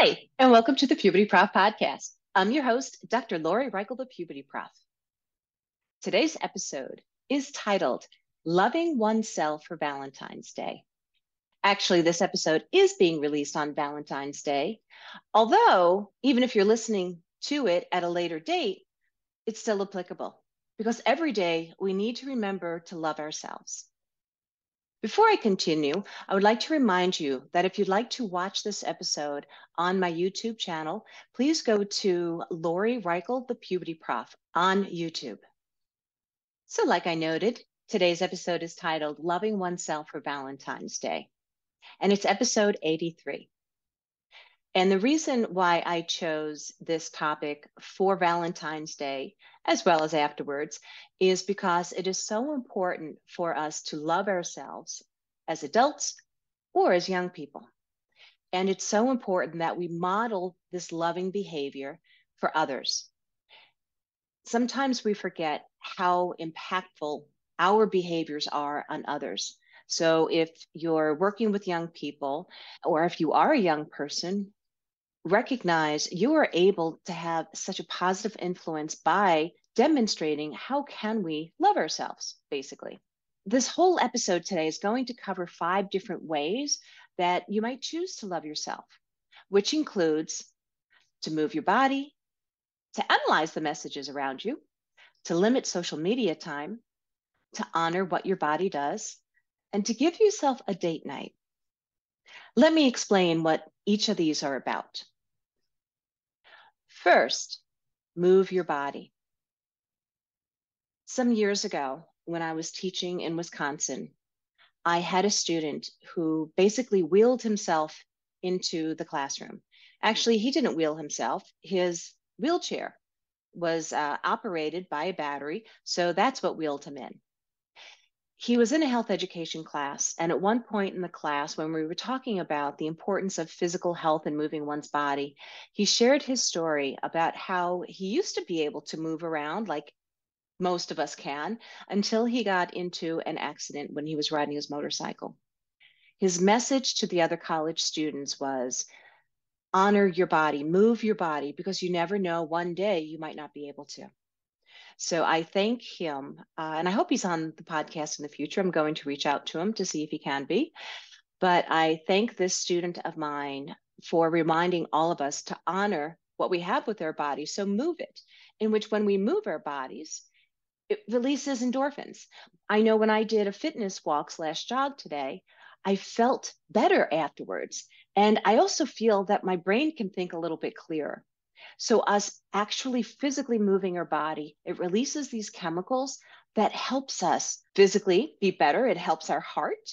Hi, and welcome to the Puberty Prof podcast. I'm your host, Dr. Lori Reichel, the Puberty Prof. Today's episode is titled Loving Oneself for Valentine's Day. Actually, this episode is being released on Valentine's Day, although, even if you're listening to it at a later date, it's still applicable because every day we need to remember to love ourselves. Before I continue, I would like to remind you that if you'd like to watch this episode on my YouTube channel, please go to Lori Reichel, the Puberty Prof on YouTube. So like I noted, today's episode is titled Loving Oneself for Valentine's Day, and it's episode 83. And the reason why I chose this topic for Valentine's Day, as well as afterwards, is because it is so important for us to love ourselves as adults or as young people. And it's so important that we model this loving behavior for others. Sometimes we forget how impactful our behaviors are on others. So if you're working with young people, or if you are a young person, recognize you are able to have such a positive influence by demonstrating how can we love ourselves basically. This whole episode today is going to cover five different ways that you might choose to love yourself which includes to move your body to analyze the messages around you to limit social media time to honor what your body does and to give yourself a date night let me explain what each of these are about. First, move your body. Some years ago, when I was teaching in Wisconsin, I had a student who basically wheeled himself into the classroom. Actually, he didn't wheel himself, his wheelchair was uh, operated by a battery, so that's what wheeled him in he was in a health education class. And at one point in the class, when we were talking about the importance of physical health and moving one's body, he shared his story about how he used to be able to move around like most of us can until he got into an accident when he was riding his motorcycle. His message to the other college students was honor your body, move your body, because you never know one day you might not be able to. So I thank him, uh, and I hope he's on the podcast in the future. I'm going to reach out to him to see if he can be. But I thank this student of mine for reminding all of us to honor what we have with our bodies. So move it, in which when we move our bodies, it releases endorphins. I know when I did a fitness walk slash jog today, I felt better afterwards. And I also feel that my brain can think a little bit clearer. So, us actually physically moving our body, it releases these chemicals that helps us physically be better. It helps our heart.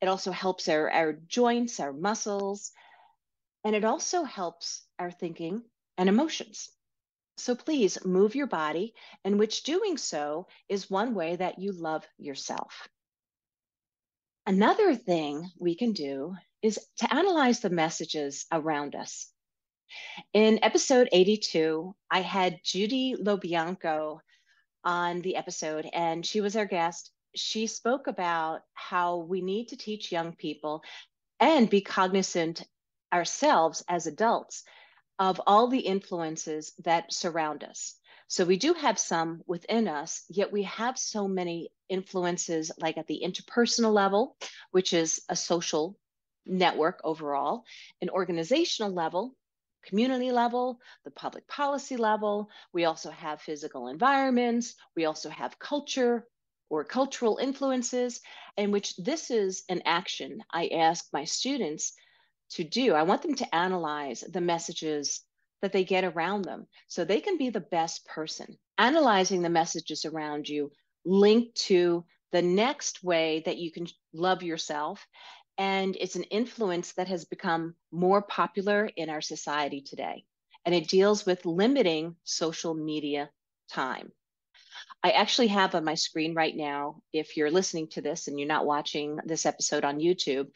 It also helps our, our joints, our muscles, and it also helps our thinking and emotions. So please move your body, in which doing so is one way that you love yourself. Another thing we can do is to analyze the messages around us. In episode 82, I had Judy Lobianco on the episode, and she was our guest. She spoke about how we need to teach young people and be cognizant ourselves as adults of all the influences that surround us. So we do have some within us, yet we have so many influences, like at the interpersonal level, which is a social network overall, an organizational level, community level, the public policy level. We also have physical environments. We also have culture or cultural influences, in which this is an action I ask my students to do. I want them to analyze the messages that they get around them so they can be the best person. Analyzing the messages around you link to the next way that you can love yourself And it's an influence that has become more popular in our society today. And it deals with limiting social media time. I actually have on my screen right now, if you're listening to this and you're not watching this episode on YouTube,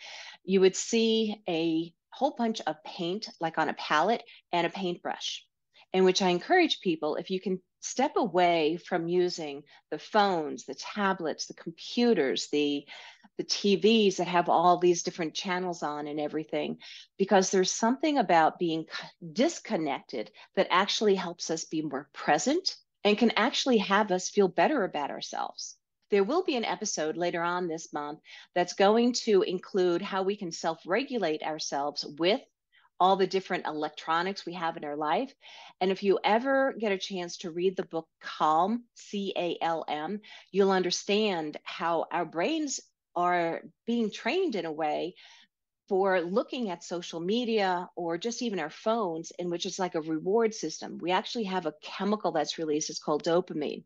you would see a whole bunch of paint, like on a palette, and a paintbrush, in which I encourage people if you can step away from using the phones, the tablets, the computers, the the TVs that have all these different channels on and everything, because there's something about being disconnected that actually helps us be more present and can actually have us feel better about ourselves. There will be an episode later on this month that's going to include how we can self regulate ourselves with all the different electronics we have in our life. And if you ever get a chance to read the book Calm, C A L M, you'll understand how our brains are being trained in a way for looking at social media or just even our phones, in which it's like a reward system. We actually have a chemical that's released, it's called dopamine.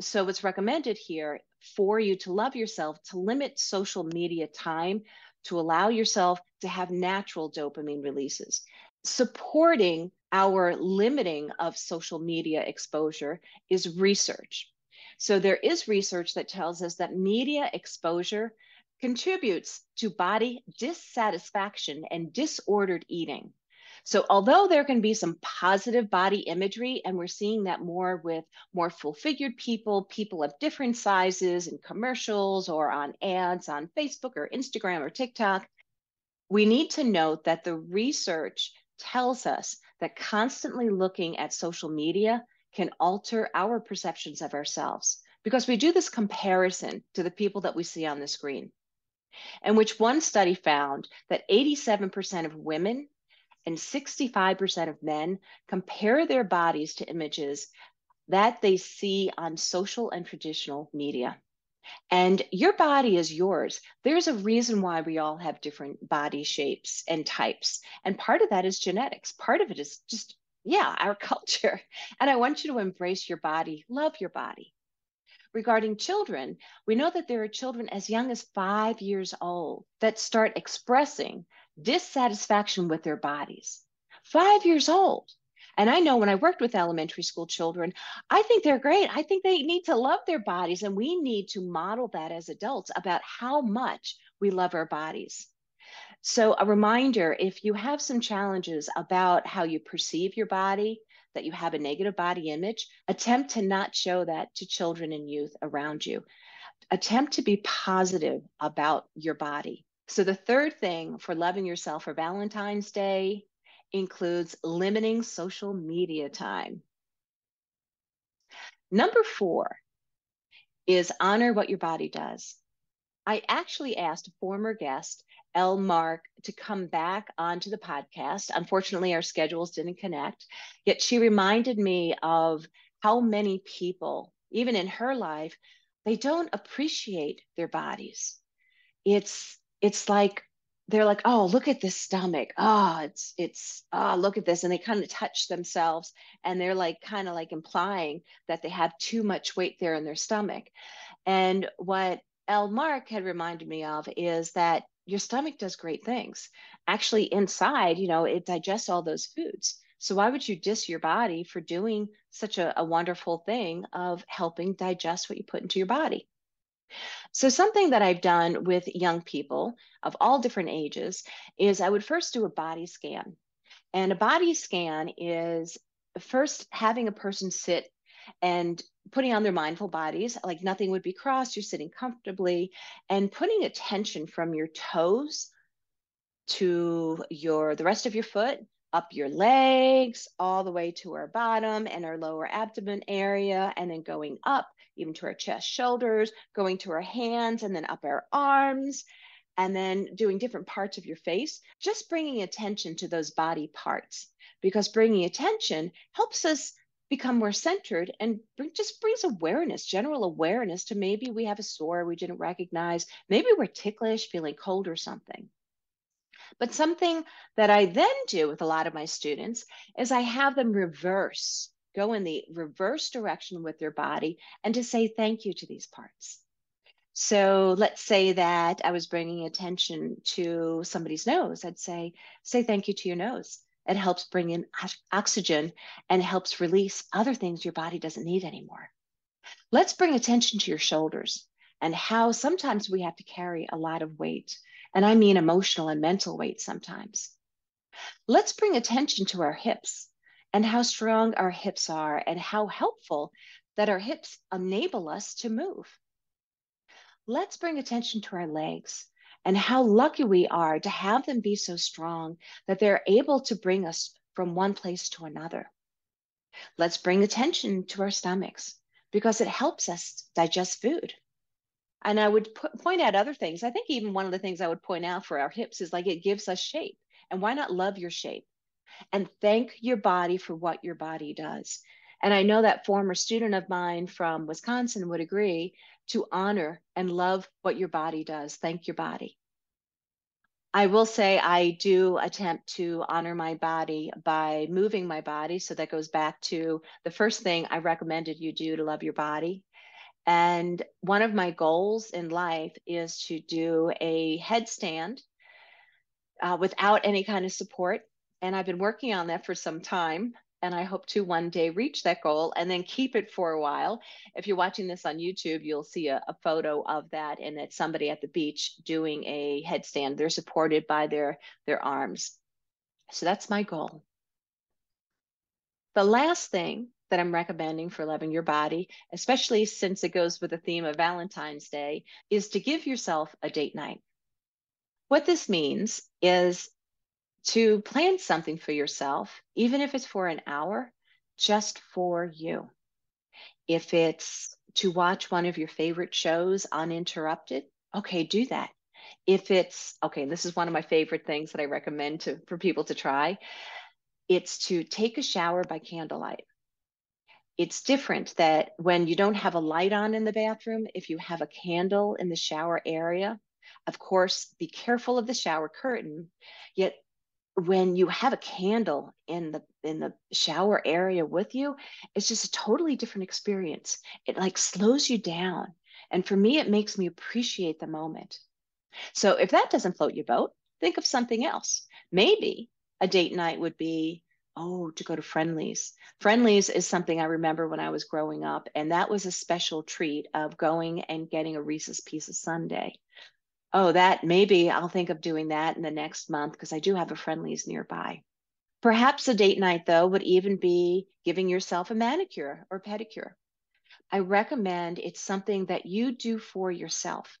So it's recommended here for you to love yourself, to limit social media time, to allow yourself to have natural dopamine releases. Supporting our limiting of social media exposure is research. So there is research that tells us that media exposure contributes to body dissatisfaction and disordered eating. So, although there can be some positive body imagery, and we're seeing that more with more full figured people, people of different sizes in commercials or on ads on Facebook or Instagram or TikTok, we need to note that the research tells us that constantly looking at social media can alter our perceptions of ourselves because we do this comparison to the people that we see on the screen. In which one study found that 87% of women and 65% of men compare their bodies to images that they see on social and traditional media. And your body is yours. There's a reason why we all have different body shapes and types. And part of that is genetics. Part of it is just, yeah, our culture. And I want you to embrace your body, love your body regarding children, we know that there are children as young as five years old that start expressing dissatisfaction with their bodies. Five years old. And I know when I worked with elementary school children, I think they're great. I think they need to love their bodies, and we need to model that as adults about how much we love our bodies. So, a reminder if you have some challenges about how you perceive your body, that you have a negative body image, attempt to not show that to children and youth around you. Attempt to be positive about your body. So, the third thing for loving yourself for Valentine's Day includes limiting social media time. Number four is honor what your body does. I actually asked former guest Elle Mark to come back onto the podcast. Unfortunately, our schedules didn't connect, yet she reminded me of how many people, even in her life, they don't appreciate their bodies. It's it's like they're like, oh, look at this stomach. Oh, it's it's oh, look at this. And they kind of touch themselves and they're like kind of like implying that they have too much weight there in their stomach. And what Elle Mark had reminded me of is that your stomach does great things. Actually, inside, you know, it digests all those foods. So why would you diss your body for doing such a, a wonderful thing of helping digest what you put into your body? So, something that I've done with young people of all different ages is I would first do a body scan. And a body scan is first having a person sit and putting on their mindful bodies, like nothing would be crossed, you're sitting comfortably, and putting attention from your toes to your the rest of your foot, up your legs, all the way to our bottom and our lower abdomen area, and then going up even to our chest, shoulders, going to our hands, and then up our arms, and then doing different parts of your face, just bringing attention to those body parts. Because bringing attention helps us become more centered and bring, just brings awareness, general awareness to maybe we have a sore we didn't recognize, maybe we're ticklish, feeling cold or something. But something that I then do with a lot of my students is I have them reverse, go in the reverse direction with their body and to say thank you to these parts. So let's say that I was bringing attention to somebody's nose. I'd say, say thank you to your nose. It helps bring in oxygen and helps release other things your body doesn't need anymore. Let's bring attention to your shoulders and how sometimes we have to carry a lot of weight. And I mean emotional and mental weight sometimes. Let's bring attention to our hips and how strong our hips are and how helpful that our hips enable us to move. Let's bring attention to our legs and how lucky we are to have them be so strong that they're able to bring us from one place to another. Let's bring attention to our stomachs because it helps us digest food. And I would point out other things. I think even one of the things I would point out for our hips is like it gives us shape. And why not love your shape? And thank your body for what your body does. And I know that former student of mine from Wisconsin would agree to honor and love what your body does. Thank your body. I will say I do attempt to honor my body by moving my body. So that goes back to the first thing I recommended you do to love your body. And one of my goals in life is to do a headstand uh, without any kind of support. And I've been working on that for some time and I hope to one day reach that goal and then keep it for a while. If you're watching this on YouTube, you'll see a, a, photo of that, and it's somebody at the beach doing a headstand. They're supported by their their arms. So that's my goal. The last thing that I'm recommending for loving your body, especially since it goes with the theme of Valentine's Day, is to give yourself a date night. What this means is to plan something for yourself, even if it's for an hour, just for you. If it's to watch one of your favorite shows uninterrupted, okay, do that. If it's okay, this is one of my favorite things that I recommend to for people to try. It's to take a shower by candlelight. It's different that when you don't have a light on in the bathroom, if you have a candle in the shower area, of course, be careful of the shower curtain. Yet when you have a candle in the in the shower area with you it's just a totally different experience. It like slows you down. And for me it makes me appreciate the moment. So if that doesn't float your boat think of something else. Maybe a date night would be oh to go to Friendly's Friendly's is something i remember when i was growing up and that was a special treat of going and getting a reese's piece of sundae oh, that maybe I'll think of doing that in the next month because I do have a Friendly's nearby. Perhaps a date night, though, would even be giving yourself a manicure or pedicure. I recommend it's something that you do for yourself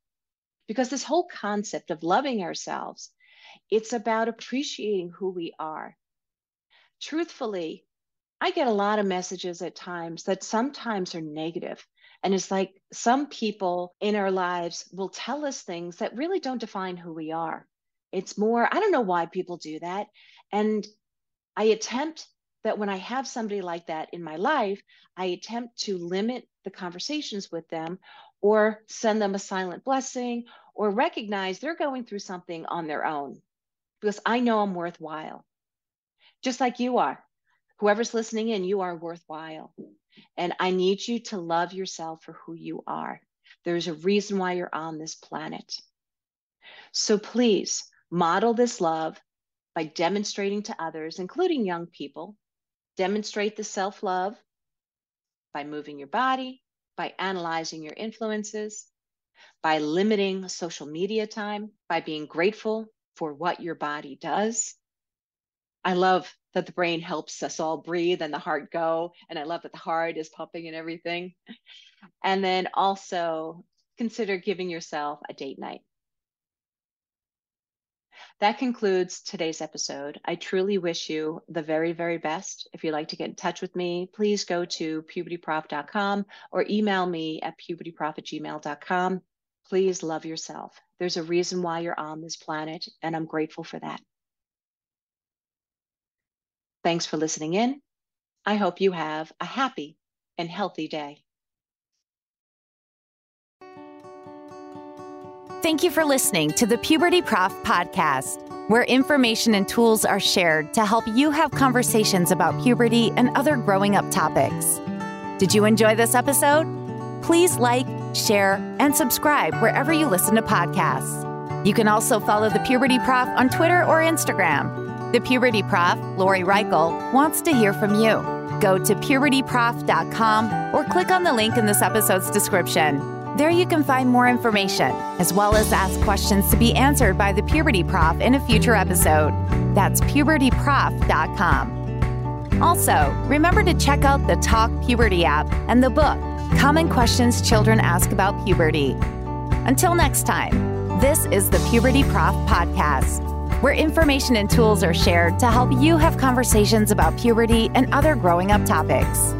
because this whole concept of loving ourselves, it's about appreciating who we are. Truthfully, I get a lot of messages at times that sometimes are negative and it's like some people in our lives will tell us things that really don't define who we are. It's more, I don't know why people do that. And I attempt that when I have somebody like that in my life, I attempt to limit the conversations with them or send them a silent blessing or recognize they're going through something on their own because I know I'm worthwhile. Just like you are. Whoever's listening in, you are worthwhile. And I need you to love yourself for who you are. There's a reason why you're on this planet. So please model this love by demonstrating to others, including young people. Demonstrate the self love by moving your body, by analyzing your influences, by limiting social media time, by being grateful for what your body does. I love that the brain helps us all breathe and the heart go. And I love that the heart is pumping and everything. And then also consider giving yourself a date night. That concludes today's episode. I truly wish you the very, very best. If you'd like to get in touch with me, please go to pubertyprof.com or email me at pubertyprof at gmail.com. Please love yourself. There's a reason why you're on this planet, and I'm grateful for that. Thanks for listening in. I hope you have a happy and healthy day. Thank you for listening to the Puberty Prof podcast, where information and tools are shared to help you have conversations about puberty and other growing up topics. Did you enjoy this episode? Please like, share, and subscribe wherever you listen to podcasts. You can also follow the Puberty Prof on Twitter or Instagram. The Puberty Prof, Lori Reichel, wants to hear from you. Go to pubertyprof.com or click on the link in this episode's description. There you can find more information, as well as ask questions to be answered by the Puberty Prof in a future episode. That's pubertyprof.com. Also, remember to check out the Talk Puberty app and the book, Common Questions Children Ask About Puberty. Until next time, this is the Puberty Prof Podcast, where information and tools are shared to help you have conversations about puberty and other growing up topics.